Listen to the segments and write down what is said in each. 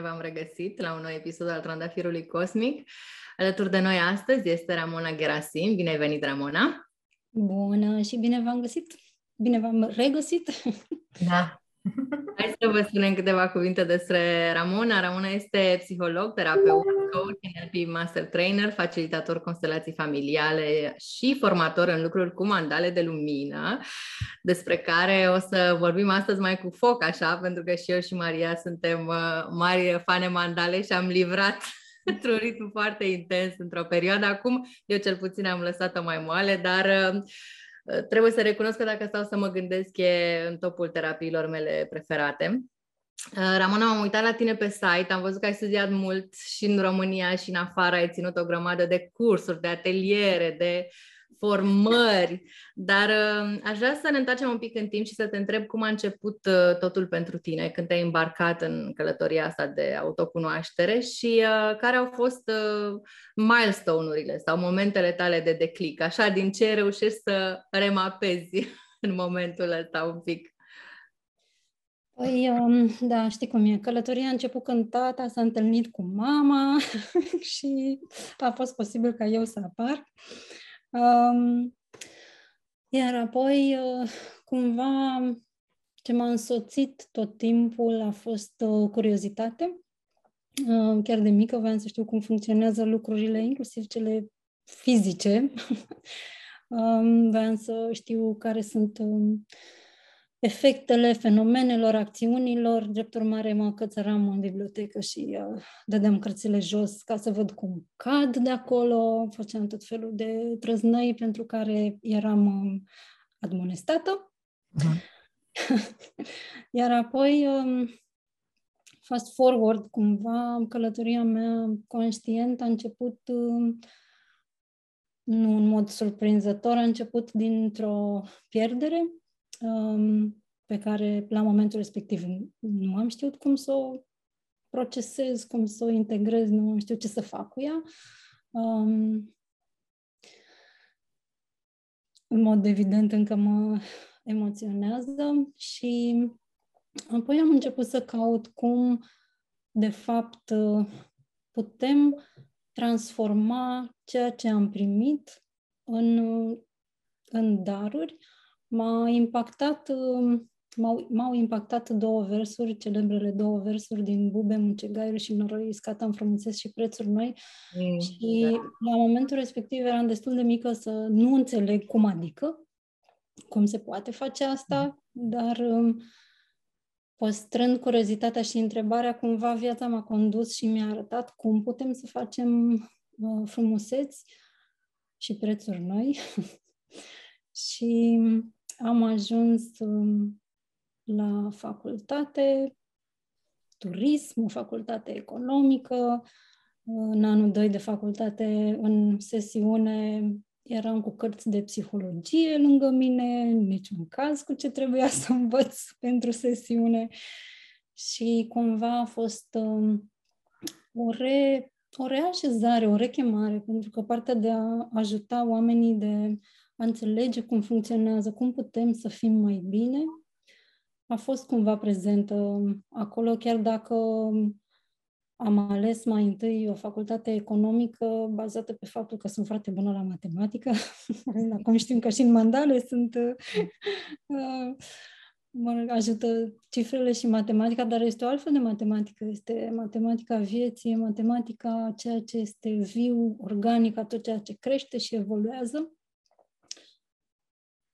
bine v-am regăsit la un nou episod al Trandafirului Cosmic. Alături de noi astăzi este Ramona Gerasim. Bine ai venit, Ramona! Bună și bine v-am găsit! Bine v-am regăsit! Da, Hai să vă spunem câteva cuvinte despre Ramona. Ramona este psiholog, terapeut, coach, NLP Master Trainer, facilitator constelații familiale și formator în lucruri cu mandale de lumină, despre care o să vorbim astăzi mai cu foc, așa, pentru că și eu și Maria suntem uh, mari fane mandale și am livrat într-un ritm foarte intens într-o perioadă. Acum, eu cel puțin am lăsat-o mai moale, dar uh, Uh, trebuie să recunosc că dacă stau să mă gândesc, e în topul terapiilor mele preferate. Uh, Ramona, m-am uitat la tine pe site, am văzut că ai studiat mult și în România și în afară, ai ținut o grămadă de cursuri, de ateliere, de formări, dar uh, aș vrea să ne întoarcem un pic în timp și să te întreb cum a început uh, totul pentru tine, când te-ai îmbarcat în călătoria asta de autocunoaștere și uh, care au fost milestone-urile sau momentele tale de declic, așa din ce reușești să remapezi în momentul ăsta un pic. Păi, um, da, știi cum e. Călătoria a început când tata s-a întâlnit cu mama și a fost posibil ca eu să apar. Um, iar apoi, uh, cumva, ce m-a însoțit tot timpul a fost o uh, curiozitate. Uh, chiar de mică voiam să știu cum funcționează lucrurile, inclusiv cele fizice. um, voiam să știu care sunt um, efectele fenomenelor, acțiunilor. Drept urmare, mă cățăram în bibliotecă și uh, dădeam cărțile jos ca să văd cum cad de acolo. Făceam tot felul de trăznăi pentru care eram uh, admonestată. Uh-huh. Iar apoi, um, fast forward, cumva, călătoria mea conștient a început uh, nu în mod surprinzător, a început dintr-o pierdere um, pe care la momentul respectiv nu am știut cum să o procesez, cum să o integrez, nu am știut ce să fac cu ea. Um, în mod evident încă mă emoționează și apoi am început să caut cum de fapt putem transforma ceea ce am primit în, în daruri M-a impactat, um, m-au, m-au impactat două versuri, celebrele două versuri din Bube, Mucegaiul și Noroi, Iscata, înfrumuseț și prețuri noi. Mm, și da. la momentul respectiv eram destul de mică să nu înțeleg cum adică, cum se poate face asta, mm. dar um, păstrând curiozitatea și întrebarea, cumva viața m-a condus și mi-a arătat cum putem să facem uh, frumuseți și prețuri noi. și am ajuns um, la facultate, turism, o facultate economică. În anul 2 de facultate, în sesiune, eram cu cărți de psihologie lângă mine, în niciun caz cu ce trebuia să învăț pentru sesiune. Și cumva a fost um, o, re, o reașezare, o rechemare, pentru că partea de a ajuta oamenii de a înțelege cum funcționează, cum putem să fim mai bine, a fost cumva prezentă acolo, chiar dacă am ales mai întâi o facultate economică bazată pe faptul că sunt foarte bună la matematică. Acum știm că și în mandale sunt uh, mă ajută cifrele și matematica, dar este o altfel de matematică. Este matematica vieții, matematica ceea ce este viu, organic, tot ceea ce crește și evoluează.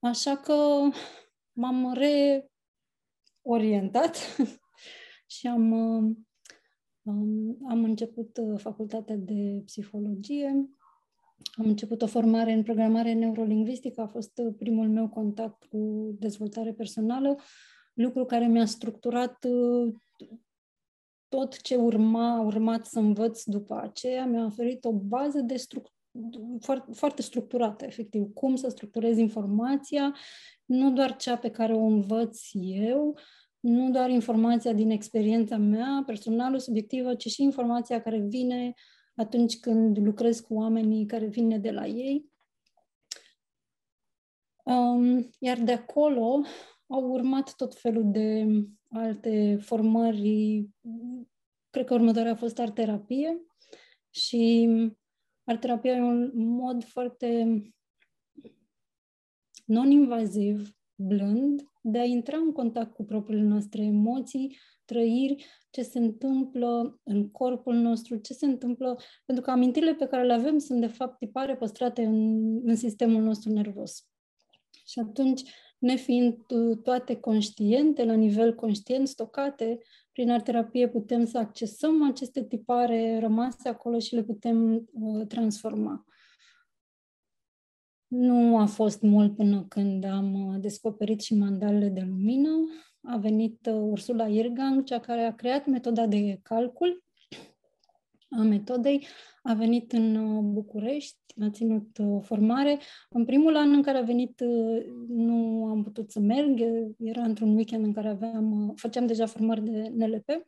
Așa că m-am reorientat și am, am, am început uh, facultatea de psihologie. Am început o formare în programare neurolingvistică, a fost uh, primul meu contact cu dezvoltare personală, lucru care mi-a structurat uh, tot ce urma, urmat să învăț după aceea, mi-a oferit o bază de structură foarte, foarte structurată, efectiv. Cum să structurez informația, nu doar cea pe care o învăț eu, nu doar informația din experiența mea personală, subiectivă, ci și informația care vine atunci când lucrez cu oamenii care vine de la ei. Um, iar de acolo au urmat tot felul de alte formări cred că următoarea a fost art-terapie și art-terapia e un mod foarte non-invaziv, blând, de a intra în contact cu propriile noastre emoții, trăiri, ce se întâmplă în corpul nostru, ce se întâmplă, pentru că amintirile pe care le avem sunt de fapt tipare păstrate în, în sistemul nostru nervos. Și atunci, nefiind toate conștiente, la nivel conștient, stocate, prin art-terapie putem să accesăm aceste tipare rămase acolo și le putem uh, transforma. Nu a fost mult până când am uh, descoperit și mandalele de lumină. A venit uh, Ursula Irgang, cea care a creat metoda de calcul a metodei. A venit în uh, București, a ținut o formare. În primul an în care a venit nu am putut să merg, era într-un weekend în care aveam, făceam deja formări de NLP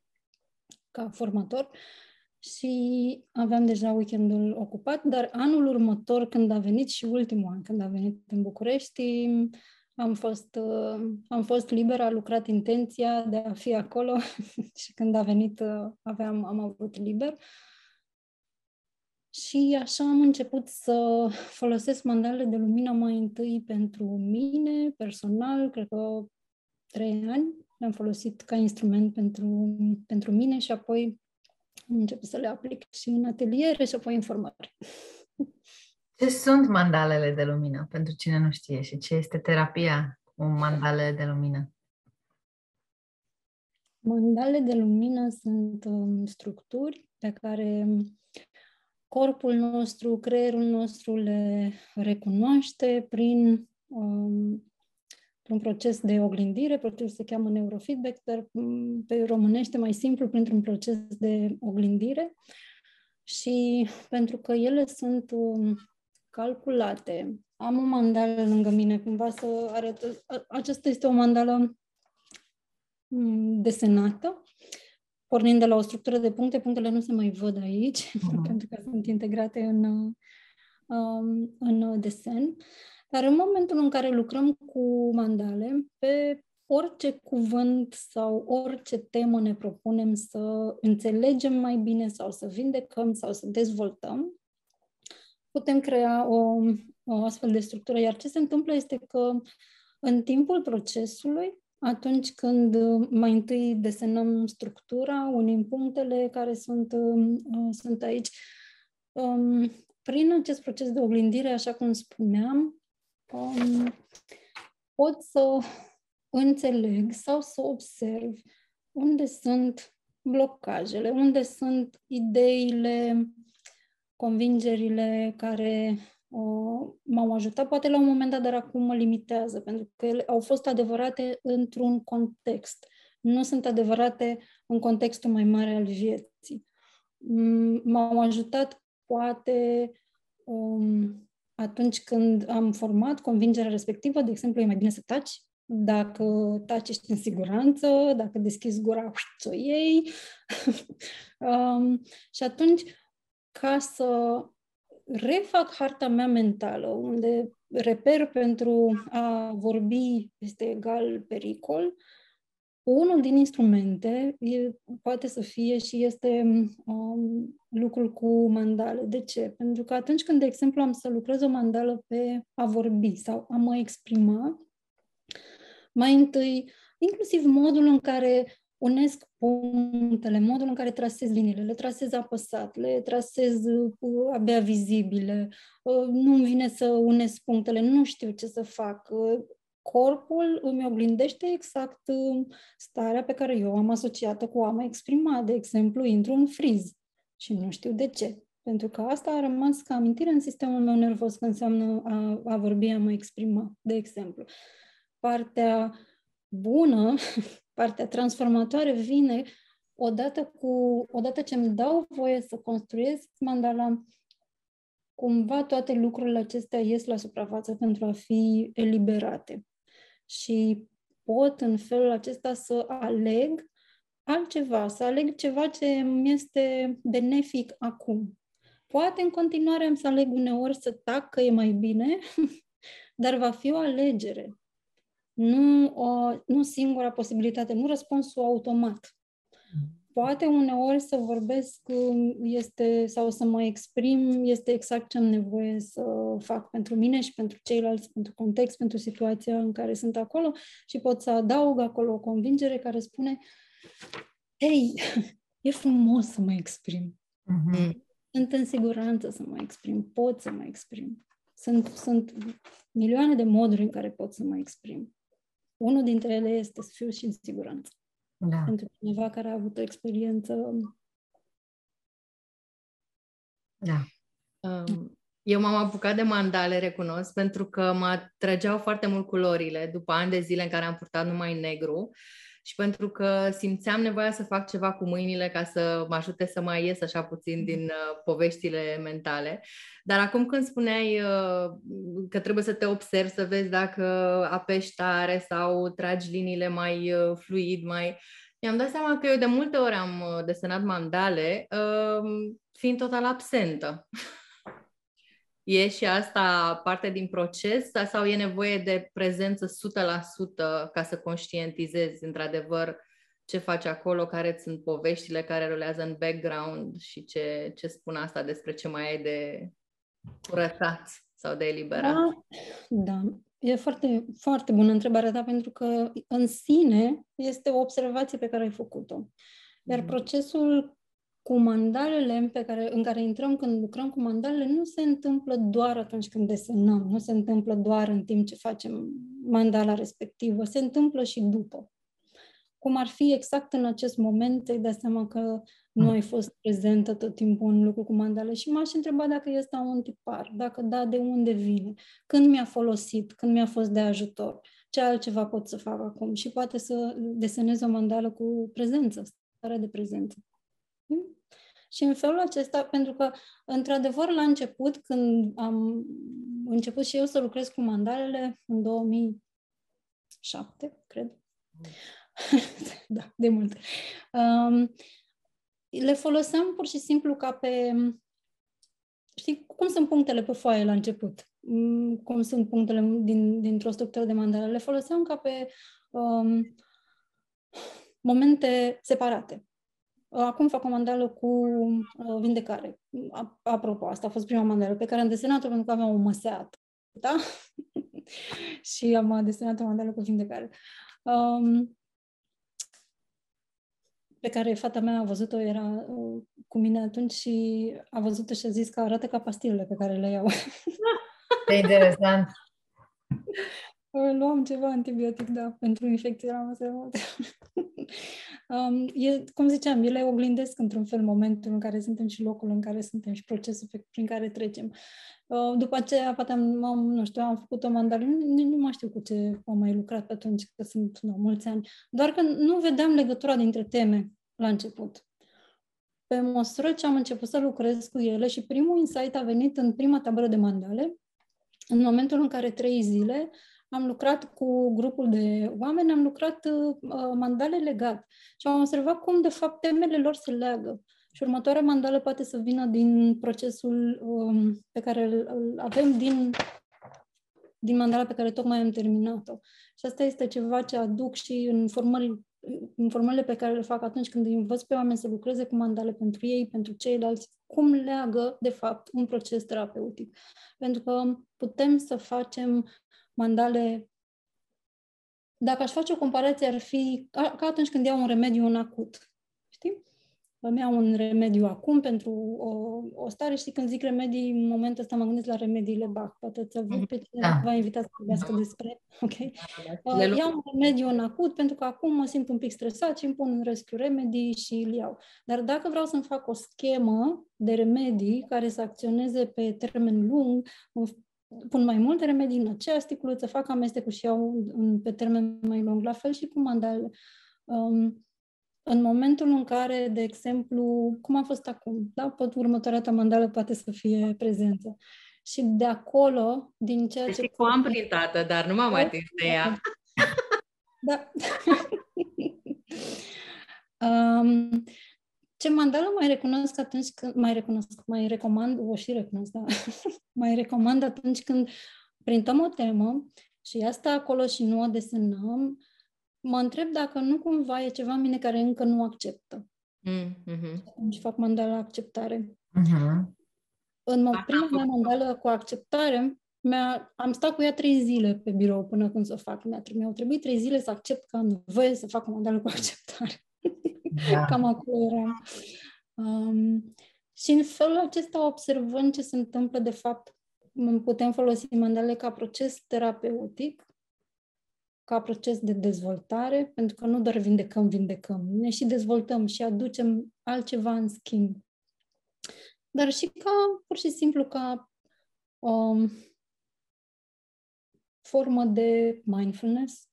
ca formator și aveam deja weekendul ocupat, dar anul următor, când a venit și ultimul an, când a venit în București, am fost, uh, am fost liberă, a lucrat intenția de a fi acolo și când a venit uh, aveam, am avut liber. Și așa am început să folosesc mandalele de lumină mai întâi pentru mine, personal, cred că trei ani. Le-am folosit ca instrument pentru, pentru mine și apoi am început să le aplic și în ateliere și apoi în formare. Ce sunt mandalele de lumină, pentru cine nu știe, și ce este terapia cu mandale de lumină? Mandale de lumină sunt um, structuri pe care corpul nostru, creierul nostru le recunoaște prin um, un proces de oglindire, procesul se cheamă neurofeedback, dar mm, pe românește mai simplu printr-un proces de oglindire și pentru că ele sunt um, calculate. Am o mandală lângă mine, cumva să arăt. Aceasta este o mandală mm, desenată, pornind de la o structură de puncte. Punctele nu se mai văd aici, uh-huh. pentru că sunt integrate în, um, în desen. Dar în momentul în care lucrăm cu mandale, pe orice cuvânt sau orice temă ne propunem să înțelegem mai bine sau să vindecăm sau să dezvoltăm, putem crea o, o astfel de structură. Iar ce se întâmplă este că în timpul procesului, atunci când mai întâi desenăm structura, unim punctele care sunt, uh, sunt aici, um, prin acest proces de oglindire, așa cum spuneam, um, pot să înțeleg sau să observ unde sunt blocajele, unde sunt ideile, convingerile care uh, m-au ajutat, poate la un moment dat, dar acum mă limitează, pentru că ele au fost adevărate într-un context. Nu sunt adevărate în contextul mai mare al vieții. M-au ajutat, poate, um, atunci când am format convingerea respectivă, de exemplu, e mai bine să taci, dacă taci ești în siguranță, dacă deschizi gura, o iei. um, și atunci, ca să refac harta mea mentală, unde reper pentru a vorbi este egal pericol, unul din instrumente e, poate să fie și este um, lucrul cu mandale. De ce? Pentru că atunci când, de exemplu, am să lucrez o mandală pe a vorbi sau a mă exprima, mai întâi, inclusiv modul în care unesc punctele, modul în care trasez liniile, le trasez apăsat, le trasez uh, abia vizibile, uh, nu-mi vine să unesc punctele, nu știu ce să fac, uh, corpul îmi oglindește exact um, starea pe care eu am asociată cu a mă exprima. De exemplu, intru în friz și nu știu de ce. Pentru că asta a rămas ca amintire în sistemul meu nervos când înseamnă a, a vorbi, a mă exprima, de exemplu. Partea bună, partea transformatoare vine odată, cu, odată ce îmi dau voie să construiesc mandala, cumva toate lucrurile acestea ies la suprafață pentru a fi eliberate și pot în felul acesta să aleg altceva, să aleg ceva ce mi este benefic acum. Poate în continuare am să aleg uneori să tac că e mai bine, dar va fi o alegere. Nu, o, nu singura posibilitate, nu răspunsul automat. poate uneori să vorbesc um, este, sau să mă exprim este exact ce am nevoie să fac pentru mine și pentru ceilalți, pentru context, pentru situația în care sunt acolo și pot să adaug acolo o convingere care spune Hei, e frumos să mă exprim. Mm-hmm. Sunt în siguranță să mă exprim, pot să mă exprim. Sunt, sunt milioane de moduri în care pot să mă exprim. Unul dintre ele este să fiu și în siguranță. Da. Pentru cineva care a avut o experiență. Da. Um, eu m-am apucat de mandale, recunosc, pentru că mă atrăgeau foarte mult culorile după ani de zile în care am purtat numai negru și pentru că simțeam nevoia să fac ceva cu mâinile ca să mă ajute să mai ies așa puțin din uh, poveștile mentale. Dar acum când spuneai uh, că trebuie să te observi, să vezi dacă apeși tare sau tragi liniile mai uh, fluid, mai... Mi-am dat seama că eu de multe ori am uh, desenat mandale uh, fiind total absentă. E și asta parte din proces sau e nevoie de prezență 100% ca să conștientizezi într-adevăr ce faci acolo, care sunt poveștile care rulează în background și ce, ce spun asta despre ce mai ai de curățat sau de eliberat? Da, da. E foarte, foarte bună întrebarea ta, pentru că în sine este o observație pe care ai făcut-o. Iar mm. procesul cu mandalele pe care, în care intrăm când lucrăm cu mandalele nu se întâmplă doar atunci când desenăm, nu se întâmplă doar în timp ce facem mandala respectivă, se întâmplă și după. Cum ar fi exact în acest moment, îi dai seama că nu ai fost prezentă tot timpul în lucru cu mandale și m-aș întreba dacă este un tipar, dacă da, de unde vine, când mi-a folosit, când mi-a fost de ajutor, ce altceva pot să fac acum și poate să desenez o mandală cu prezență, starea de prezență. Și în felul acesta, pentru că, într-adevăr, la început, când am început și eu să lucrez cu mandalele, în 2007, cred, da, de mult, um, le foloseam pur și simplu ca pe... Știi, cum sunt punctele pe foaie la început? Mm, cum sunt punctele din, dintr-o structură de mandală? Le foloseam ca pe um, momente separate. Acum fac o mandală cu uh, vindecare. Apropo, asta a fost prima mandală pe care am desenat-o pentru că aveam o măseată. Da? și am desenat o mandală cu vindecare. Um, pe care fata mea a văzut-o, era uh, cu mine atunci și a văzut-o și a zis că arată ca pastilele pe care le iau. E interesant. Luam ceva antibiotic, da, pentru infecție la masă. Um, e, cum ziceam, ele oglindesc într-un fel momentul în care suntem și locul în care suntem și procesul pe, prin care trecem. Uh, după aceea, poate am, am, nu știu, am făcut o mandală, nu, nu mai știu cu ce am mai lucrat pe atunci, că sunt nu, mulți ani, doar că nu vedeam legătura dintre teme la început. Pe măsură ce am început să lucrez cu ele și primul insight a venit în prima tabără de mandale, în momentul în care trei zile am lucrat cu grupul de oameni, am lucrat uh, mandale legat și am observat cum, de fapt, temele lor se leagă. Și următoarea mandală poate să vină din procesul um, pe care îl avem din, din mandala pe care tocmai am terminat-o. Și asta este ceva ce aduc și în formări, informările pe care le fac atunci când îi învăț pe oameni să lucreze cu mandale pentru ei, pentru ceilalți, cum leagă, de fapt, un proces terapeutic. Pentru că putem să facem mandale... Dacă aș face o comparație, ar fi ca, ca atunci când iau un remediu în acut. Știi? Îmi iau un remediu acum pentru o, o stare. și când zic remedii, în momentul ăsta mă gândesc la remediile Bach. Poate ți-a avut pe cineva da. invitat să vorbească da. despre. Ok. Da, da. Iau un remediu în acut pentru că acum mă simt un pic stresat și îmi pun în rescue remedy și îl iau. Dar dacă vreau să-mi fac o schemă de remedii care să acționeze pe termen lung, pun mai multe remedii în aceeași sticluță, fac amestecul și iau în, pe termen mai lung. La fel și cu mandalele. Um, în momentul în care, de exemplu, cum a fost acum, da? Pot, următoarea ta mandală poate să fie prezență. Și de acolo, din ceea ce... Cu am printată, dar nu m-am atins de ea. Da. um, ce mandală mai recunosc atunci când, mai recunosc, mai recomand, o și recunosc, da, mai recomand atunci când printăm o temă și asta acolo și nu o desenăm, mă întreb dacă nu cumva e ceva în mine care încă nu acceptă. Mm-hmm. Și fac mandala acceptare. Uh-huh. În Asta prima am mea făcut. mandală cu acceptare, mi-a, am stat cu ea trei zile pe birou până când să o fac. Mi-a, mi-au trebuit trei zile să accept că am nevoie să fac o mandală cu acceptare. Da. Cam acolo eram. Um, și în felul acesta, observând ce se întâmplă, de fapt, m- putem folosi mandalele ca proces terapeutic, ca proces de dezvoltare, pentru că nu doar vindecăm, vindecăm, ne și dezvoltăm și aducem altceva în schimb. Dar și ca, pur și simplu, ca um, formă de mindfulness,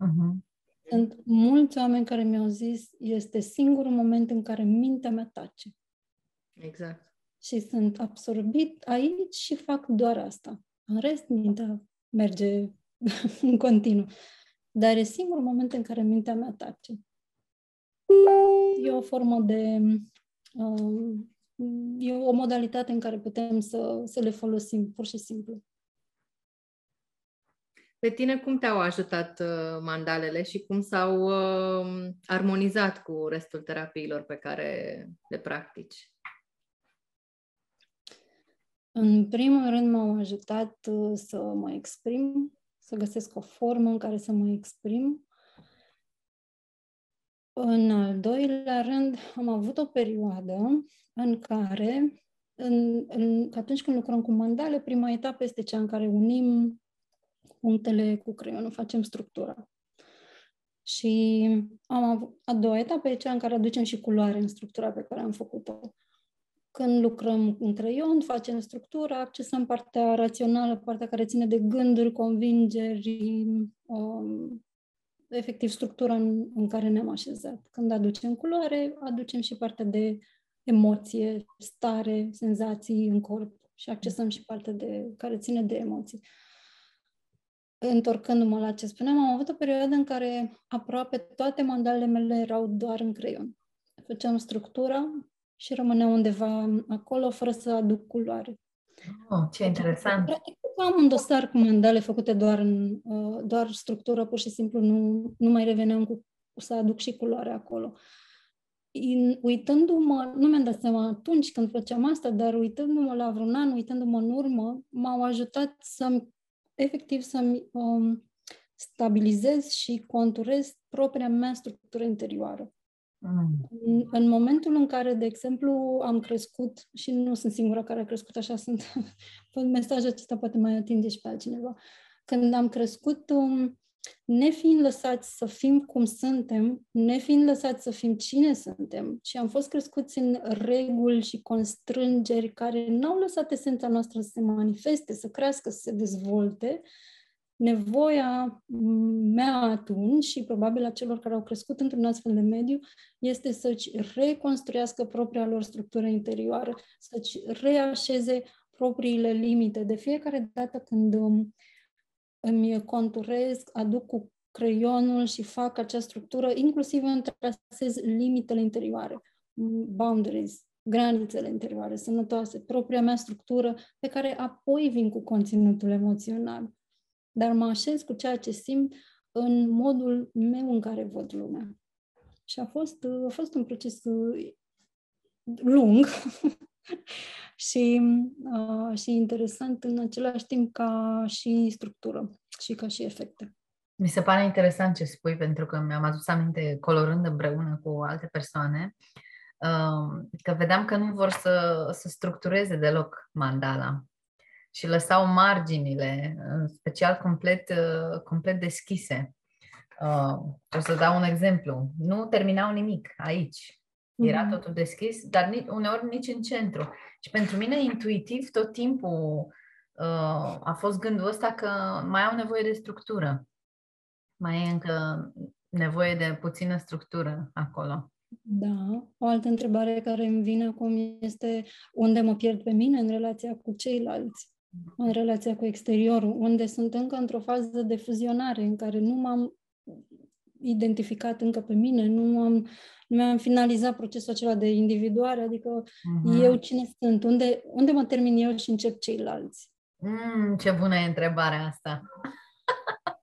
Uh-huh. Sunt mulți oameni care mi-au zis este singurul moment în care mintea mea tace. Exact. Și sunt absorbit aici și fac doar asta. În rest, mintea merge în continuu. Dar e singurul moment în care mintea mea tace. E o formă de... Uh, e o modalitate în care putem să, să le folosim, pur și simplu. Pe tine cum te-au ajutat uh, mandalele și cum s-au uh, armonizat cu restul terapiilor pe care le practici? În primul rând m-au ajutat uh, să mă exprim, să găsesc o formă în care să mă exprim. În al doilea rând, am avut o perioadă în care, în, în, atunci când lucrăm cu mandale, prima etapă este cea în care unim punctele cu creionul, facem structura. Și am avut, a doua etapă e cea în care aducem și culoare în structura pe care am făcut-o. Când lucrăm în creion, facem structura, accesăm partea rațională, partea care ține de gânduri, convingeri, um, efectiv structura în, în care ne-am așezat. Când aducem culoare, aducem și partea de emoție, stare, senzații în corp și accesăm și partea de, care ține de emoții. Întorcându-mă la ce spuneam, am avut o perioadă în care aproape toate mandalele mele erau doar în creion. Făceam structura și rămâneau undeva acolo fără să aduc culoare. Oh, ce interesant. Practic, am un dosar cu mandale făcute doar în uh, doar structură, pur și simplu nu, nu mai reveneam cu să aduc și culoare acolo. In, uitându-mă, nu mi-am dat seama atunci când făceam asta, dar uitându-mă la vreun an, uitându-mă în urmă, m-au ajutat să efectiv să-mi um, stabilizez și conturez propria mea structură interioară. Mm. În, în momentul în care, de exemplu, am crescut, și nu sunt singura care a crescut așa, sunt mesajul acesta poate mai atinge și pe altcineva. Când am crescut, um, nefiind lăsați să fim cum suntem, nefiind lăsați să fim cine suntem, și am fost crescuți în reguli și constrângeri care n-au lăsat esența noastră să se manifeste, să crească, să se dezvolte, nevoia mea atunci și probabil a celor care au crescut într-un astfel de mediu este să-și reconstruiască propria lor structură interioară, să-și reașeze propriile limite. De fiecare dată când um, îmi conturez, aduc cu creionul și fac acea structură, inclusiv îmi trasez limitele interioare, boundaries, granițele interioare sănătoase, propria mea structură, pe care apoi vin cu conținutul emoțional. Dar mă așez cu ceea ce simt în modul meu în care văd lumea. Și a fost, a fost un proces lung și, uh, și interesant în același timp ca și structură și ca și efecte. Mi se pare interesant ce spui, pentru că mi-am adus aminte, colorând împreună cu alte persoane, că vedeam că nu vor să, să structureze deloc mandala și lăsau marginile, în special complet, complet deschise. O să dau un exemplu. Nu terminau nimic aici. Era Mhm. totul deschis, dar nici, uneori nici în centru. Și pentru mine, intuitiv, tot timpul uh, a fost gândul ăsta că mai au nevoie de structură. Mai e încă nevoie de puțină structură acolo. Da. O altă întrebare care îmi vine acum este unde mă pierd pe mine în relația cu ceilalți, în relația cu exteriorul, unde sunt încă într-o fază de fuzionare în care nu m-am identificat încă pe mine, nu am nu mi-am finalizat procesul acela de individuare, adică Mhm. eu cine sunt, unde, unde mă termin eu și încep ceilalți. Mm, ce bună e întrebarea asta.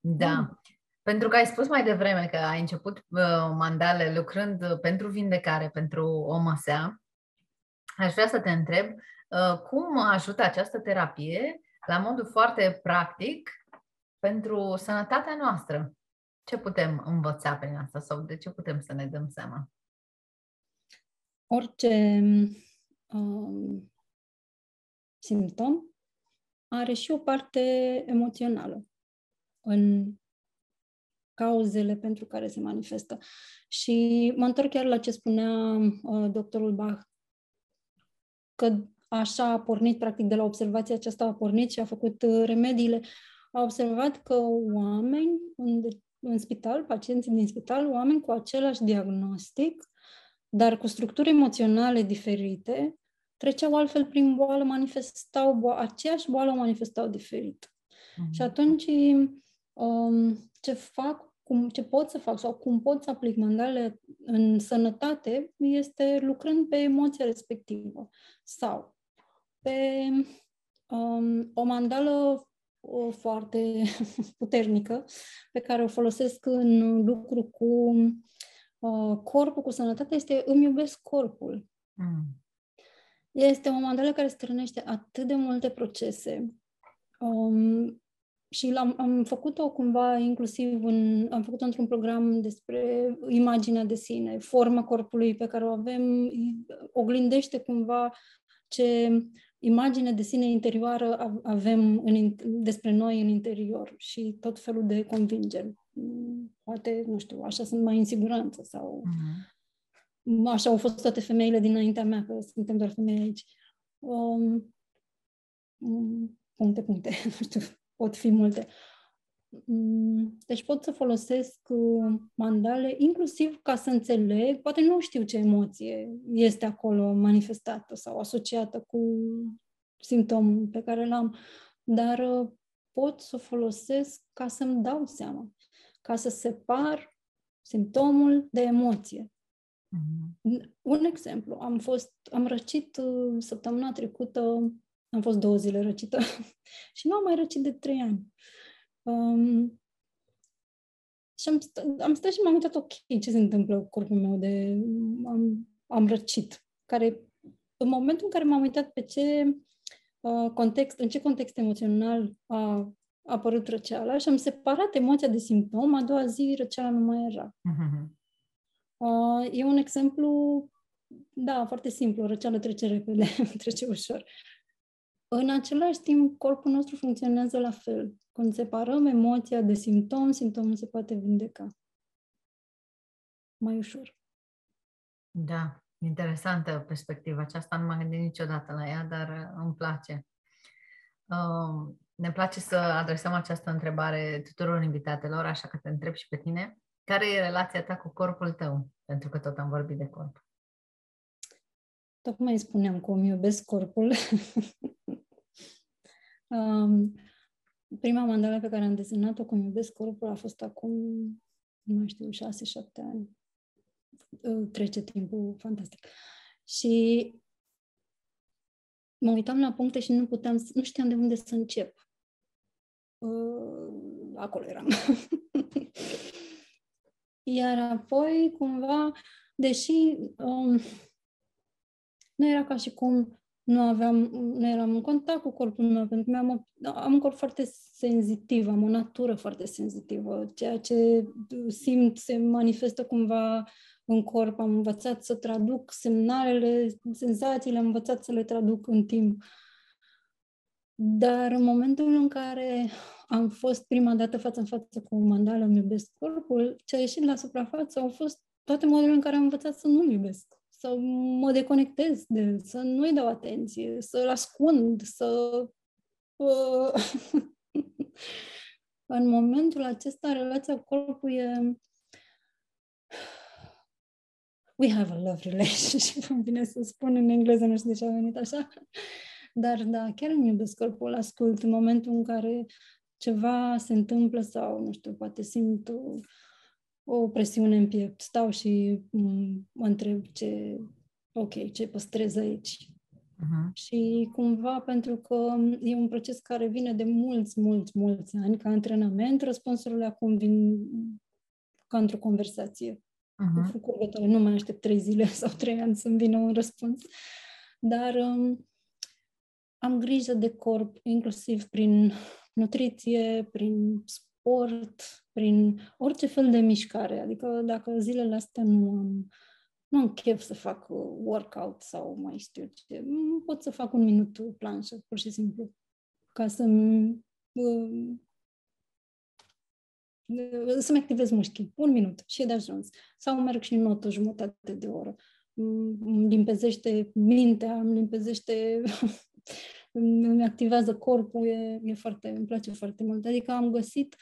da. Pentru că ai spus mai devreme că ai început uh, mandale lucrând pentru vindecare, pentru o măsea, aș vrea să te întreb uh, cum ajută această terapie la modul foarte practic pentru sănătatea noastră. Ce putem învăța prin asta sau de ce putem să ne dăm seama? Orice um, simptom are și o parte emoțională în cauzele pentru care se manifestă. Și mă întorc chiar la ce spunea uh, doctorul Bach, că așa a pornit, practic, de la observația aceasta a pornit și a făcut uh, remediile. A observat că oameni în, în spital, pacienții din spital, oameni cu același diagnostic, dar cu structuri emoționale diferite, treceau altfel prin boală, manifestau boală, aceeași boală o manifestau diferit. Mm-hmm. Și atunci, um, ce fac, cum, ce pot să fac sau cum pot să aplic mandalele în sănătate este lucrând pe emoția respectivă sau pe um, o mandală o foarte puternică pe care o folosesc în lucru cu uh, corpul, cu sănătatea, este îmi iubesc corpul. Mm. Este o mandală care strânește atât de multe procese um, și l-am, am făcut-o cumva inclusiv în, am făcut-o într-un program despre imaginea de sine, forma corpului pe care o avem, oglindește cumva ce imagine de sine interioară avem în, despre noi în interior și tot felul de convingeri. Poate, nu știu, așa sunt mai în siguranță sau uh-huh. așa au fost toate femeile dinaintea mea, că suntem doar femei aici. Um, puncte, puncte, nu știu, pot fi multe. Mm, deci pot să folosesc uh, mandale, inclusiv ca să înțeleg, poate nu știu ce emoție este acolo manifestată sau asociată cu simptomul pe care l-am, dar uh, pot să folosesc ca să-mi dau seama, ca să separ simptomul de emoție. Mm-hmm. Un exemplu, am fost, am răcit uh, săptămâna trecută, am fost două zile răcită și nu am mai răcit de trei ani. Um, și am, st- am stat și m-am uitat, ok, ce se întâmplă cu corpul meu de... Am, am răcit. Care, în momentul în care m-am uitat pe ce uh, context, în ce context emoțional a apărut răceala și am separat emoția de simptom, a doua zi răceala nu mai era. Uh-huh. Uh, e un exemplu, da, foarte simplu, răceala trece repede, trece ușor. În același timp, corpul nostru funcționează la fel. Când separăm emoția de simptom, simptomul se poate vindeca mai ușor. Da, interesantă perspectiva aceasta. Nu m-am gândit niciodată la ea, dar uh, îmi place. Uh, ne place să adresăm această întrebare tuturor invitatelor, așa că te întreb și pe tine. Care e relația ta cu corpul tău? Pentru că tot am vorbit de corp. Tocmai spuneam că îmi iubesc corpul. um, prima mandală pe care am desenat-o cu iubesc corpul a fost acum, nu mai știu, șase, șapte ani. Uh, trece timpul fantastic. Și mă uitam la puncte și nu puteam, nu știam de unde să încep. Uh, acolo eram. Iar apoi, cumva, deși um, nu era ca și cum nu aveam, nu eram în contact cu corpul meu, pentru că am, am un corp foarte senzitiv, am o natură foarte senzitivă. Ceea ce simt se manifestă cumva în corp. Am învățat să traduc semnalele, senzațiile, am învățat să le traduc în timp. Dar în momentul în care am fost prima dată față în față cu mandala, îmi iubesc corpul, ce a ieșit la suprafață au fost toate modurile în care am învățat să nu-mi iubesc să mă deconectez de să nu-i dau atenție, să-l ascund, să... Uh, în momentul acesta, relația cu corpul e... We have a love relationship, îmi vine să spun în engleză, nu știu de ce a venit așa. Dar da, chiar îmi iubesc corpul, ascult în momentul în care ceva se întâmplă sau, nu știu, poate simt o, o presiune în piept. Stau și mm, mă întreb ce, ok, ce păstrez aici. Uh-huh. Și cumva, pentru că e un proces care vine de mulți, mulți, mulți ani, ca antrenament, răspunsurile acum vin ca într-o conversație. Uh-huh. Cu nu mai aștept trei zile sau trei ani să-mi vină un răspuns. Dar um, am grijă de corp, inclusiv prin nutriție, prin sport, prin orice fel de mișcare. Adică dacă zilele astea nu am, nu am chef să fac workout sau mai știu ce, pot să fac un minut planșă, pur și simplu, ca să-mi să-mi activez mușchii. Un minut și e de ajuns. Sau merg și în o jumătate de oră. Îmi limpezește mintea, îmi limpezește îmi activează corpul, e, e foarte, îmi place foarte mult. Adică am găsit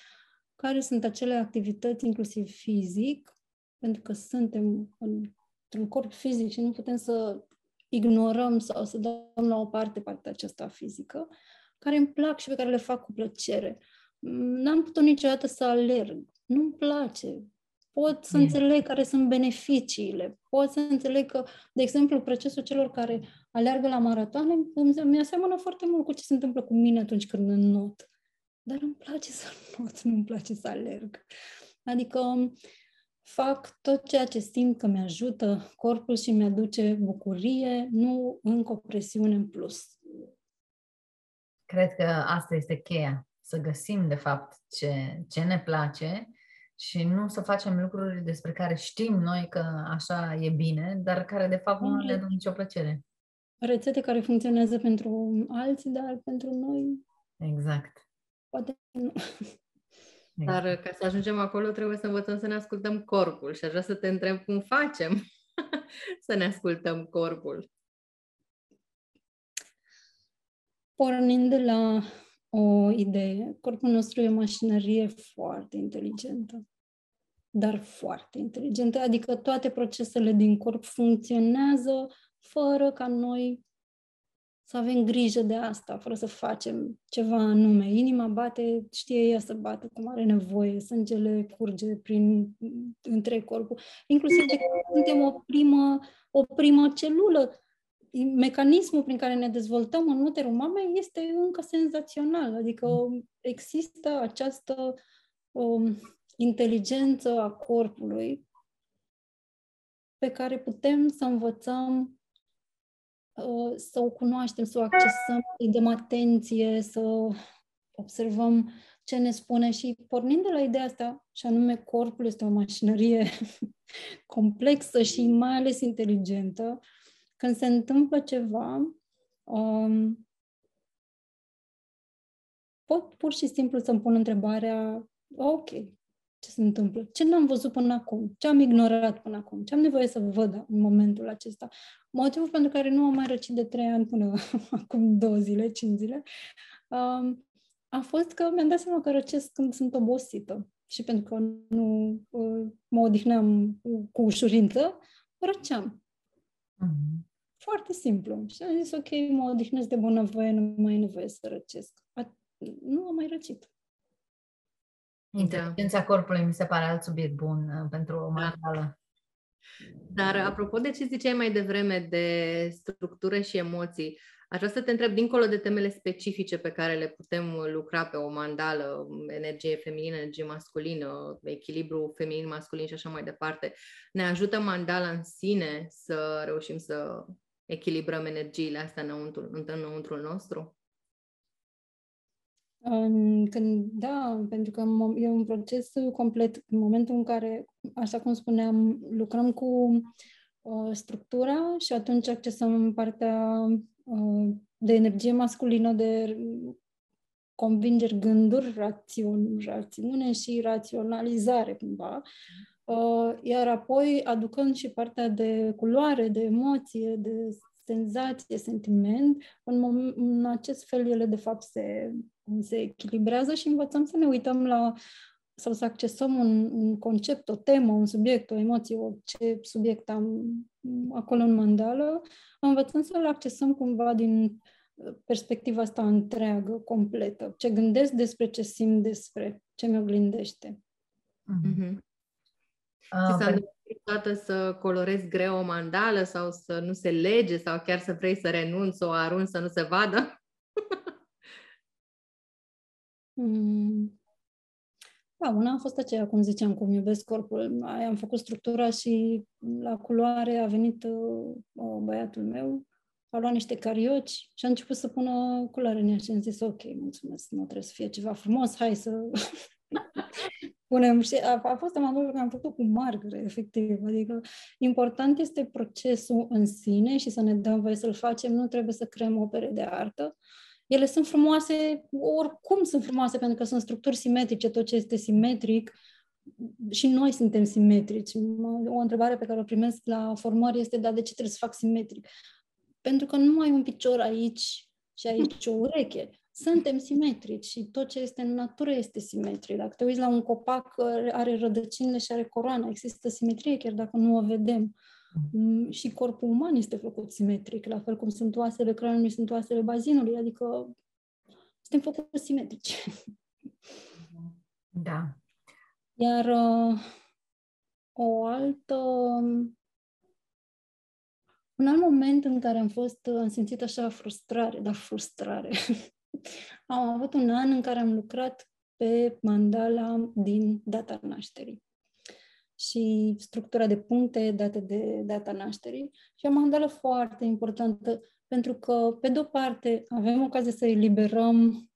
care sunt acele activități, inclusiv fizic, pentru că suntem într-un corp fizic și nu putem să ignorăm sau să dăm la o parte partea aceasta fizică, care îmi plac și pe care le fac cu plăcere. N-am putut niciodată să alerg. Nu-mi place. Pot să mm. înțeleg care sunt beneficiile. Pot să înțeleg că, de exemplu, procesul celor care alergă la maratoane mi aseamănă foarte mult cu ce se întâmplă cu mine atunci când not. Dar îmi place să not, nu îmi place să alerg. Adică fac tot ceea ce simt că mi-ajută corpul și mi-aduce bucurie, nu încă o presiune în plus. Cred că asta este cheia, să găsim de fapt ce, ce ne place și nu să facem lucruri despre care știm noi că așa e bine, dar care de fapt nu ne aduc nicio plăcere. Rețete care funcționează pentru alții, dar pentru noi... Exact. Poate nu. Dar ca să ajungem acolo trebuie să învățăm să ne ascultăm corpul și aș vrea să te întreb cum facem să ne ascultăm corpul. Pornind de la o idee. Corpul nostru e o mașinărie foarte inteligentă, dar foarte inteligentă, adică toate procesele din corp funcționează fără ca noi să avem grijă de asta, fără să facem ceva anume. Inima bate, știe ea să bată cum are nevoie, sângele curge prin întreg corpul, inclusiv de când suntem o primă, o primă celulă mecanismul prin care ne dezvoltăm în uterul mamei este încă senzațional. Adică există această um, inteligență a corpului pe care putem să învățăm uh, să o cunoaștem, să o accesăm, să-i dăm atenție, să observăm ce ne spune. Și pornind de la ideea asta, și anume corpul este o mașinărie complexă și mai ales inteligentă, când se întâmplă ceva, um, pot pur și simplu să-mi pun întrebarea, ok, ce se întâmplă? Ce n-am văzut până acum? Ce am ignorat până acum? Ce am nevoie să văd în momentul acesta? Motivul pentru care nu am mai răcit de trei ani până acum două zile, cinci zile, um, a fost că mi-am dat seama că răcesc când sunt obosită. Și pentru că nu uh, mă odihneam cu ușurință, răceam. Mm-hmm. Foarte simplu. Și am zis, ok, mă odihnesc de bunăvoie, nu mai e nevoie să răcesc. nu am mai răcit. Inteligența corpului mi se pare alt subiect bun uh, pentru o mandală. Dar apropo de ce ziceai mai devreme de structură și emoții, aș vrea să te întreb, dincolo de temele specifice pe care le putem lucra pe o mandală, energie feminină, energie masculină, echilibru feminin-masculin și așa mai departe, ne ajută mandala în sine să reușim să echilibrăm energiile astea înăuntru, înăuntru nostru? Când, da, pentru că e un proces complet. În momentul în care, așa cum spuneam, lucrăm cu uh, structura și atunci accesăm partea uh, de energie masculină, de convingeri, gânduri, rațiuni, rațiune și raționalizare, cumva. Uh, iar apoi aducând și partea de culoare, de emoție, de senzație, sentiment, în, mom- în acest fel ele de fapt se, se echilibrează și învățăm să ne uităm la sau să accesăm un, un concept, o temă, un subiect, o emoție, ce subiect am acolo în mandală, învățăm să-l accesăm cumva din perspectiva asta întreagă, completă. Ce gândesc despre ce simt despre, ce mi oglindește. Mm-hmm. Uh, Toată să colorezi greu o mandală sau să nu se lege sau chiar să vrei să renunți, să o arunci, să nu se vadă? Mm. Da, una a fost aceea, cum ziceam, cum iubesc corpul. Aia am făcut structura și la culoare a venit uh, băiatul meu, a luat niște carioci și a început să pună culoare în ea și am zis, ok, mulțumesc, nu trebuie să fie ceva frumos, hai să punem. Și a, a fost un lucru că am făcut cu margare, efectiv. Adică important este procesul în sine și să ne dăm voie să-l facem, nu trebuie să creăm opere de artă. Ele sunt frumoase, oricum sunt frumoase, pentru că sunt structuri simetrice, tot ce este simetric, și noi suntem simetrici. O întrebare pe care o primesc la formări este, da, de ce trebuie să fac simetric? Pentru că nu ai un picior aici și aici o ureche. Suntem simetrici și tot ce este în natură este simetric. Dacă te uiți la un copac, are rădăcinile și are coroana. Există simetrie chiar dacă nu o vedem. Mm, și corpul uman este făcut simetric, la fel cum sunt oasele craniului, sunt oasele bazinului, adică suntem făcuți simetrici. Da. Iar uh, o altă un alt moment în care am fost, am simțit așa frustrare, dar frustrare. am avut un an în care am lucrat pe mandala din data nașterii și structura de puncte date de data nașterii. Și o mandală foarte importantă pentru că, pe de-o parte, avem ocazia să eliberăm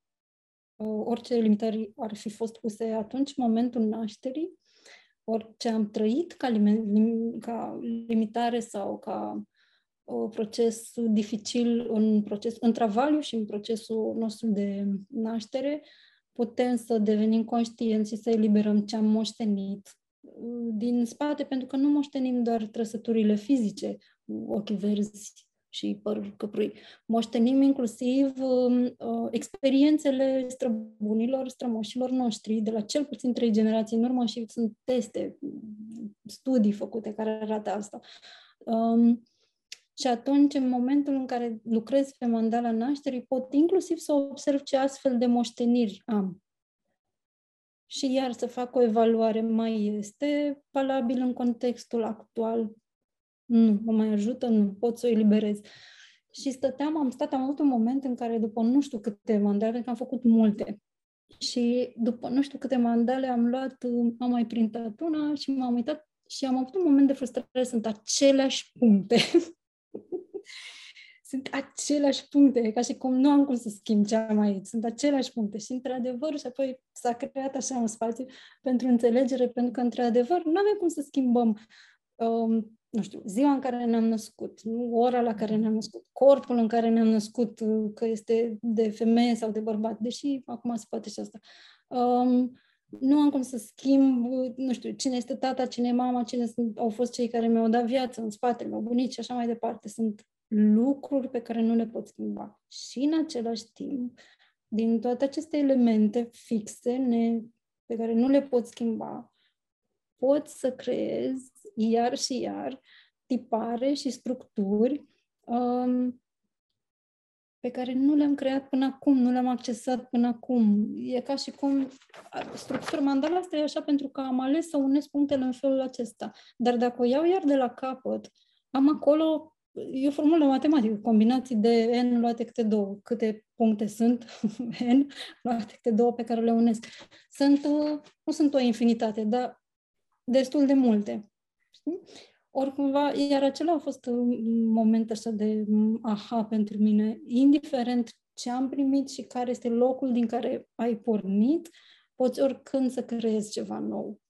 uh, orice limitări ar fi fost puse atunci, momentul nașterii, orice am trăit ca, lim- ca limitare sau ca un proces dificil în, proces, în travaliu și în procesul nostru de naștere, putem să devenim conștienți și să eliberăm ce am moștenit uh, din spate, pentru că nu moștenim doar trăsăturile fizice, ochii verzi și păr căprui. Moștenim inclusiv uh, uh, experiențele străbunilor, strămoșilor noștri, de la cel puțin trei generații în urmă și sunt teste, studii făcute care arată asta. Um, și atunci, în momentul în care lucrez pe mandala nașterii, pot inclusiv să observ ce astfel de moșteniri am. Și iar să fac o evaluare, mai este valabil în contextul actual? Nu, mă mai ajută? Nu, pot să o eliberez. Și stăteam, am stat, am avut un moment în care după nu știu câte mandale, că am făcut multe, și după nu știu câte mandale am luat, am mai printat una și m-am uitat și am avut un moment de frustrare, sunt aceleași puncte. sunt aceleași puncte, ca și cum nu am cum să schimb ce am aici. Sunt aceleași puncte și, într-adevăr, și apoi s-a creat așa un spațiu pentru înțelegere, pentru că, într-adevăr, nu avem cum să schimbăm um, nu știu, ziua în care ne-am născut, ora la care ne-am născut, corpul în care ne-am născut, uh, că este de femeie sau de bărbat, deși acum se poate și asta. Um, nu am cum să schimb, nu știu, cine este tata, cine e mama, cine sunt, au fost cei care mi-au dat viață în spatele meu, bunici și așa mai departe. Sunt lucruri pe care nu le pot schimba. Și în același timp, din toate aceste elemente fixe ne, pe care nu le pot schimba, pot să creez iar și iar tipare și structuri um, pe care nu le-am creat până acum, nu le-am accesat până acum. E ca și cum structura mandala asta e așa pentru că am ales să unesc punctele în felul acesta. Dar dacă o iau iar de la capăt, am acolo, e o formulă matematică, combinații de n luate câte două. Câte puncte sunt n luate câte două pe care le unesc. Sunt, nu sunt o infinitate, dar destul de multe. Știi? Oricumva, iar acela a fost un moment așa de aha pentru mine, indiferent ce am primit și care este locul din care ai pornit, poți oricând să creezi ceva nou.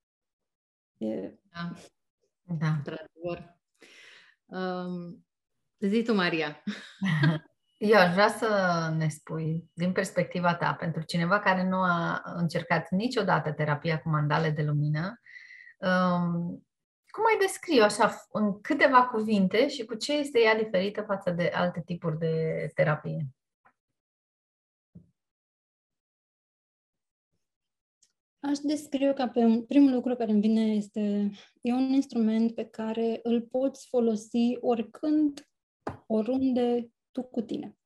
E... Da, da. într-adevăr. Um, zi tu, Maria. Eu aș vrea să ne spui, din perspectiva ta, pentru cineva care nu a încercat niciodată terapia cu mandale de lumină, um, cum ai descrie așa în câteva cuvinte și cu ce este ea diferită față de alte tipuri de terapie? Aș descrie ca pe primul lucru care îmi vine este e un instrument pe care îl poți folosi oricând, oriunde tu cu tine.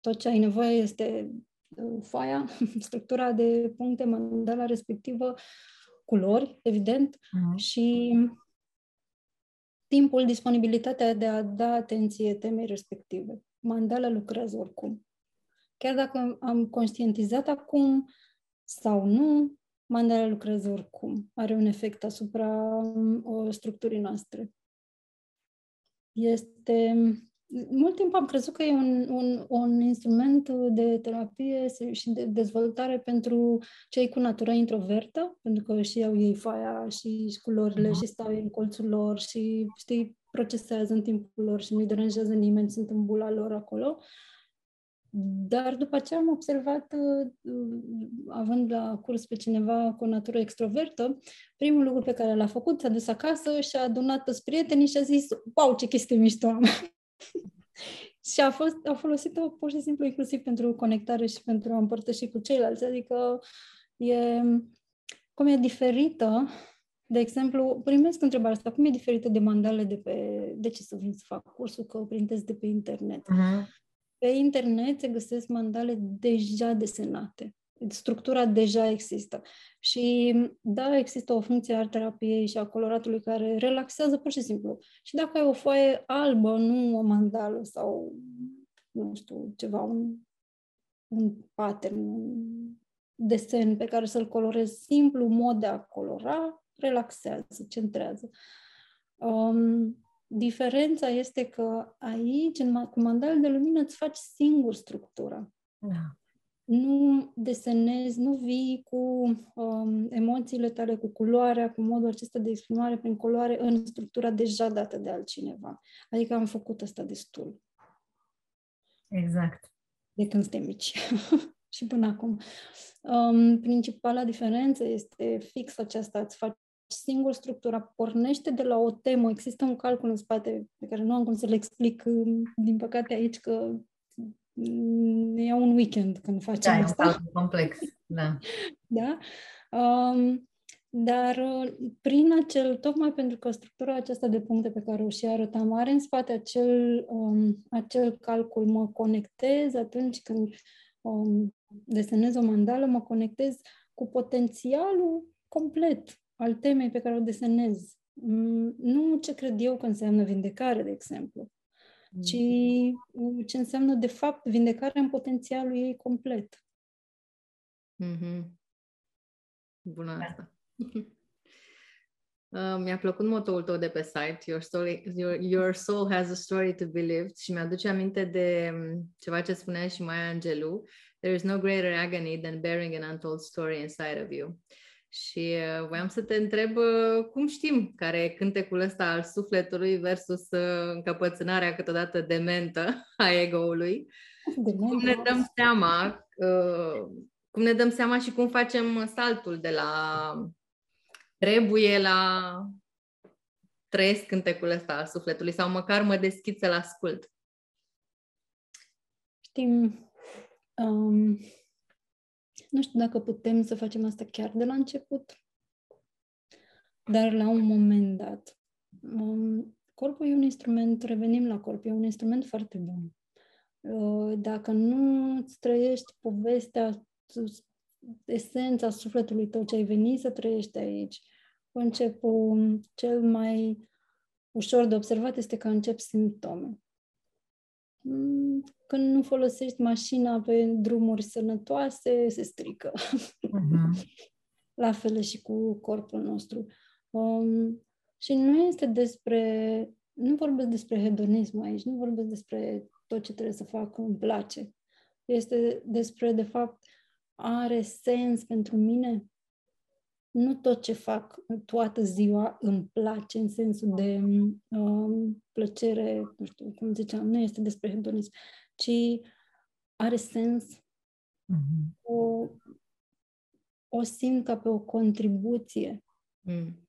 Tot ce ai nevoie este uh, foaia, structura de puncte, mandala respectivă, culori, evident, uh-huh. și timpul, disponibilitatea de a da atenție temei respective. Mandala lucrează oricum. Chiar dacă am conștientizat acum sau nu, mandala lucrează oricum. Are un efect asupra o, structurii noastre. Este... Mult timp am crezut că e un, un, un instrument de terapie și de dezvoltare pentru cei cu natură introvertă, pentru că și au ei foaia și culorile uh-huh. și stau în colțul lor și, știi, procesează în timpul lor și nu-i deranjează nimeni, sunt în bula lor acolo. Dar după ce am observat, uh, având la curs pe cineva cu o natură extrovertă, primul lucru pe care l-a făcut, s-a dus acasă și a adunat toți prietenii și a zis, wow, ce chestie mișto am! și a, fost, a folosit-o pur și simplu inclusiv pentru conectare și pentru a împărtăși cu ceilalți. Adică e, cum e diferită de exemplu, primesc întrebarea asta, cum e diferită de mandale de pe... De ce să vin să fac cursul, că o printez de pe internet? Uh-huh. Pe internet se găsesc mandale deja desenate. Structura deja există. Și da, există o funcție a terapiei și a coloratului care relaxează pur și simplu. Și dacă ai o foaie albă, nu o mandală sau, nu știu, ceva, un, un pattern, un desen pe care să-l colorezi simplu, mod de a colora, relaxează, centrează. Um, diferența este că aici, în, cu mandal de lumină, îți faci singur structura. Da. Nu desenezi, nu vii cu um, emoțiile tale, cu culoarea, cu modul acesta de exprimare prin culoare în structura deja dată de altcineva. Adică am făcut asta destul. Exact. De când suntem mici. și până acum. Um, principala diferență este fix aceasta, îți faci singur structura, pornește de la o temă, există un calcul în spate pe care nu am cum să-l explic, um, din păcate aici, că ne ia un weekend când facem da, asta. Da, e un complex, da. da? Um, dar uh, prin acel, tocmai pentru că structura aceasta de puncte pe care o și arătam are în spate acel, um, acel calcul, mă conectez atunci când um, desenez o mandală, mă conectez cu potențialul complet al temei pe care o desenez. Mm, nu ce cred eu că înseamnă vindecare, de exemplu, ci mm. ce înseamnă, de fapt, vindecarea în potențialul ei complet. Mm-hmm. Bună da. asta. Uh, mi-a plăcut motoul tău de pe site, your, story, your, your soul has a story to be lived și mi-aduce aminte de um, ceva ce spunea și Maya Angelou, there is no greater agony than bearing an untold story inside of you. Și uh, voiam să te întreb uh, cum știm care e cântecul ăsta al sufletului versus uh, încăpățânarea câteodată dementă a ego-ului. Cum ne dăm seama, cum ne dăm seama și cum facem saltul de la trebuie la trăiesc cântecul ăsta al sufletului sau măcar mă deschid să-l ascult. Știm, um, nu știu dacă putem să facem asta chiar de la început, dar la un moment dat. Um, corpul e un instrument, revenim la corp, e un instrument foarte bun. Uh, dacă nu îți trăiești povestea, esența sufletului tău ce ai venit să trăiești aici, începul cel mai ușor de observat este că încep simptome. Mm, când nu folosești mașina pe drumuri sănătoase, se strică. Uh-huh. La fel și cu corpul nostru. Um, și nu este despre, nu vorbesc despre hedonism aici, nu vorbesc despre tot ce trebuie să fac, îmi place. Este despre, de fapt, are sens pentru mine? Nu tot ce fac toată ziua îmi place în sensul de um, plăcere, nu știu cum ziceam, nu este despre hedonism, ci are sens. Mm-hmm. O, o simt ca pe o contribuție. Mm.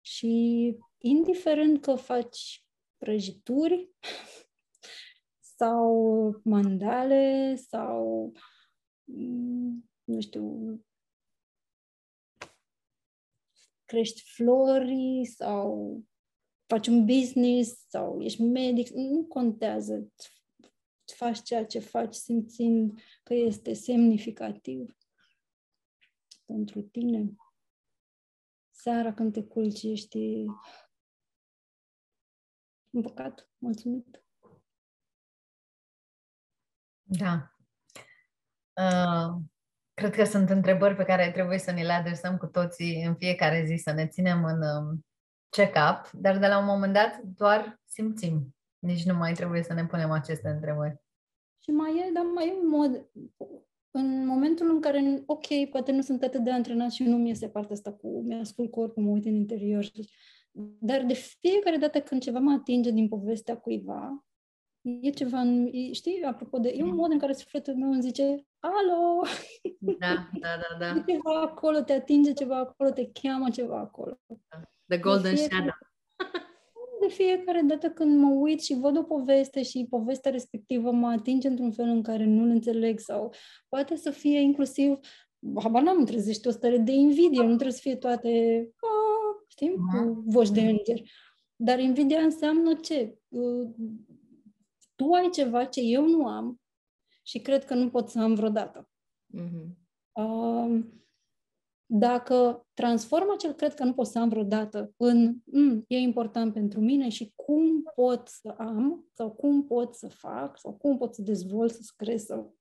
Și indiferent că faci prăjituri sau mandale sau mm, nu știu crești flori sau faci un business sau ești medic, nu contează faci ceea ce faci simțind că este semnificativ pentru tine. Seara când te culci ești împăcat, mulțumit. Da. Uh, cred că sunt întrebări pe care trebuie să ne le adresăm cu toții în fiecare zi, să ne ținem în um, check-up, dar de la un moment dat doar simțim. Nici nu mai trebuie să ne punem aceste întrebări. Și mai e, dar mai e un mod, în momentul în care, ok, poate nu sunt atât de antrenat și nu mi este partea asta cu, mi-ascult corpul, mă uit în interior, dar de fiecare dată când ceva mă atinge din povestea cuiva, e ceva, în, e, știi, apropo de, e un mod în care sufletul meu îmi zice, alo! Da, da, da, da. E ceva acolo, te atinge ceva acolo, te cheamă ceva acolo. The golden de fiecare, shadow. De fiecare dată când mă uit și văd o poveste și povestea respectivă mă atinge într-un fel în care nu-l înțeleg sau poate să fie inclusiv, habar n-am, trezește o stare de invidie, nu trebuie să fie toate, a, știi, cu voci de înger. Dar invidia înseamnă ce? Tu ai ceva ce eu nu am și cred că nu pot să am vreodată. Mm-hmm. Uh, dacă transform acel cred că nu pot să am vreodată în mm, e important pentru mine și cum pot să am sau cum pot să fac sau cum pot să dezvolt, să cresc sau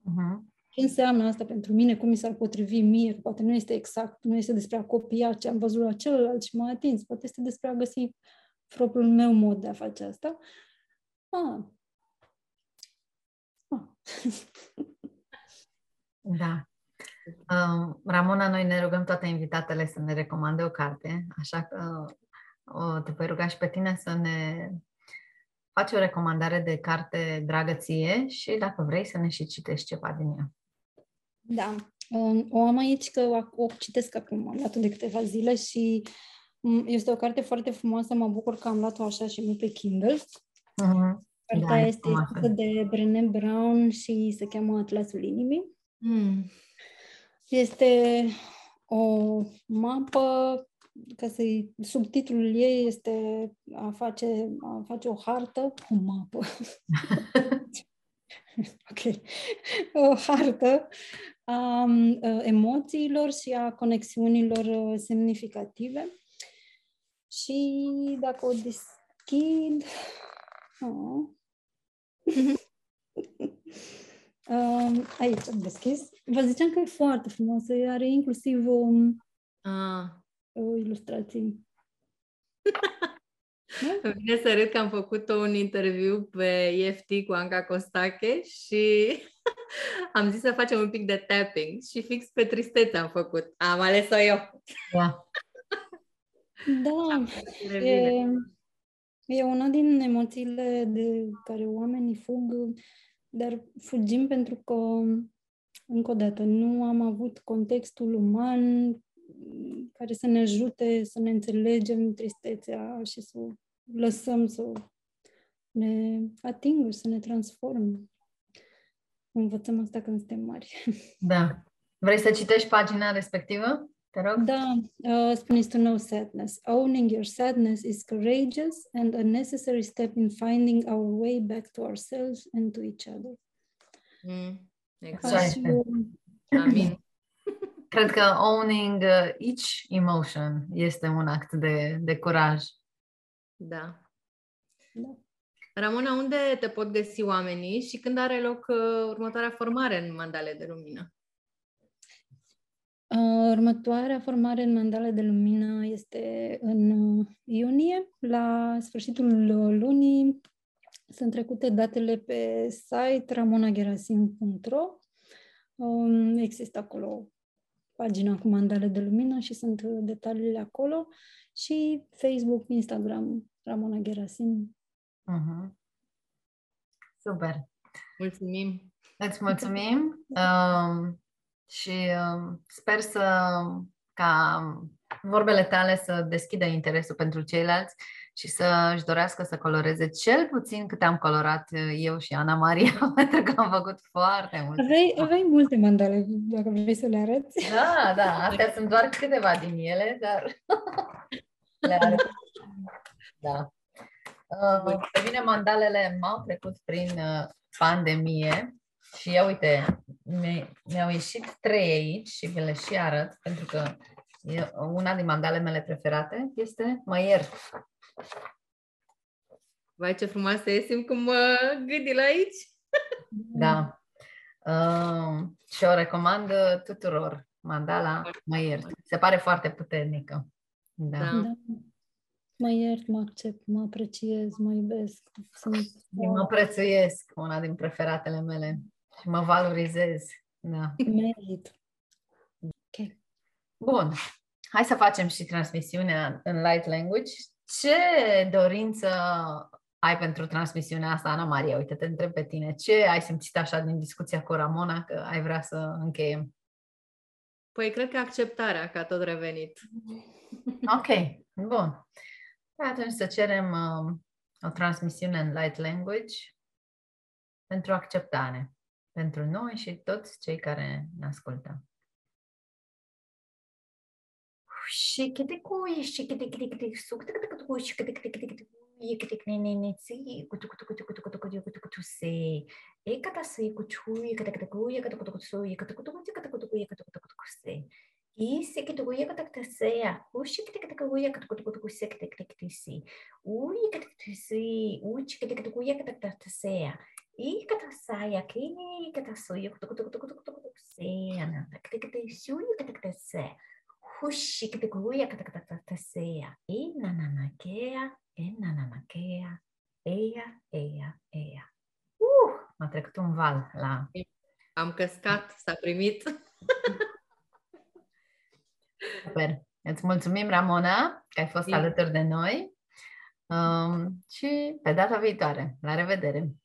uh-huh. ce înseamnă asta pentru mine, cum mi s-ar potrivi mie, poate nu este exact, nu este despre a copia ce am văzut la celălalt și m-a atins, poate este despre a găsi propriul meu mod de a face asta. Ah. Ah. da. Uh, Ramona, noi ne rugăm toate invitatele să ne recomande o carte, așa că uh, te voi ruga și pe tine să ne faci o recomandare de carte dragă ție și dacă vrei să ne și citești ceva din ea. Da, uh, o am aici că o citesc acum, am luat-o de câteva zile și um, este o carte foarte frumoasă, mă bucur că am luat-o așa și nu pe Kindle. Uh-huh. Cartea da, este scrisă de Brené Brown și se cheamă Atlasul Inimii. Mm. Este o mapă, ca să subtitlul ei este a face, a face o hartă, o mapă. ok. O hartă a um, emoțiilor și a conexiunilor uh, semnificative. Și dacă o deschid, Oh. um, aici am deschis. Vă ziceam că e foarte frumoasă. Are inclusiv um, ah. o ilustrație. Îmi vine să râd că am făcut un interviu pe EFT cu Anca Costache și am zis să facem un pic de tapping și fix pe tristețe am făcut. Am ales-o eu. Da. da. E, E una din emoțiile de care oamenii fug, dar fugim pentru că, încă o dată, nu am avut contextul uman care să ne ajute să ne înțelegem tristețea și să lăsăm să ne atingă, să ne transforme. Învățăm asta când suntem mari. Da. Vrei să citești pagina respectivă? Te rog. Da, uh, spuneți to know sadness. Owning your sadness is courageous and a necessary step in finding our way back to ourselves and to each other. Mm, exact. Amin. Cred că owning uh, each emotion este un act de, de curaj. Da. da. Ramona, unde te pot găsi oamenii și când are loc uh, următoarea formare în Mandale de Lumină? Uh, următoarea formare în mandale de lumină este în uh, iunie. La sfârșitul lunii sunt trecute datele pe site ramonagerasim.ro. Um, există acolo pagina cu mandale de lumină și sunt detaliile acolo și Facebook, Instagram, Ramona Gerasim. Uh-huh. Super! Mulțumim! Îți mulțumim! Um, și uh, sper să ca vorbele tale să deschidă interesul pentru ceilalți și să își dorească să coloreze cel puțin cât am colorat uh, eu și Ana Maria, pentru că am făcut foarte mult. Aveai, aveai multe mandale, dacă vrei să le arăți. Da, da, astea sunt doar câteva din ele, dar le arăt. Da. Uh, pe mine mandalele m-au trecut prin uh, pandemie și ia uite, mi-au ieșit trei aici și vi le și arăt, pentru că e una din mandale mele preferate este Maier. Vai, ce frumoasă e, simt cum mă gândi la aici. Da. Uh, și o recomand tuturor. Mandala, mă iert. Se pare foarte puternică. Da. da. da. Mă iert, mă accept, mă apreciez, mă iubesc. Sunt... Mă prețuiesc, una din preferatele mele. Și mă valorizez. Da. Merit. Ok. Bun. Hai să facem și transmisiunea în light language. Ce dorință ai pentru transmisiunea asta, Ana Maria? Uite, te întreb pe tine. Ce ai simțit așa din discuția cu Ramona că ai vrea să încheiem? Păi cred că acceptarea, că a tot revenit. Ok, bun. Păi atunci să cerem uh, o transmisiune în light language pentru acceptare, pentru noi și toți cei care ne ascultă. Și câte cui, și câte câte câte suc, câte câte cui, și câte câte câte câte cui, câte câte ne ne ți, cu tu cu tu cu tu cu tu cu tu cu tu cu tu cu tu se, e cata se cu chui, câte câte cui, câte câte cu tu câte câte cu tu câte câte cu tu câte câte cu tu se. 言い方さ、やけに言い方、そういうことことことことことことせやなんだ。かてかて、そういう方方せ。ほしくてこうや方方方せや。いなななけや、えなななけや、えや、えや、えや。Uh, m-a trecut un val la... Am căscat, s-a primit. Super. Îți mulțumim, Ramona, că ai fost alături de noi um, și pe data viitoare. La revedere!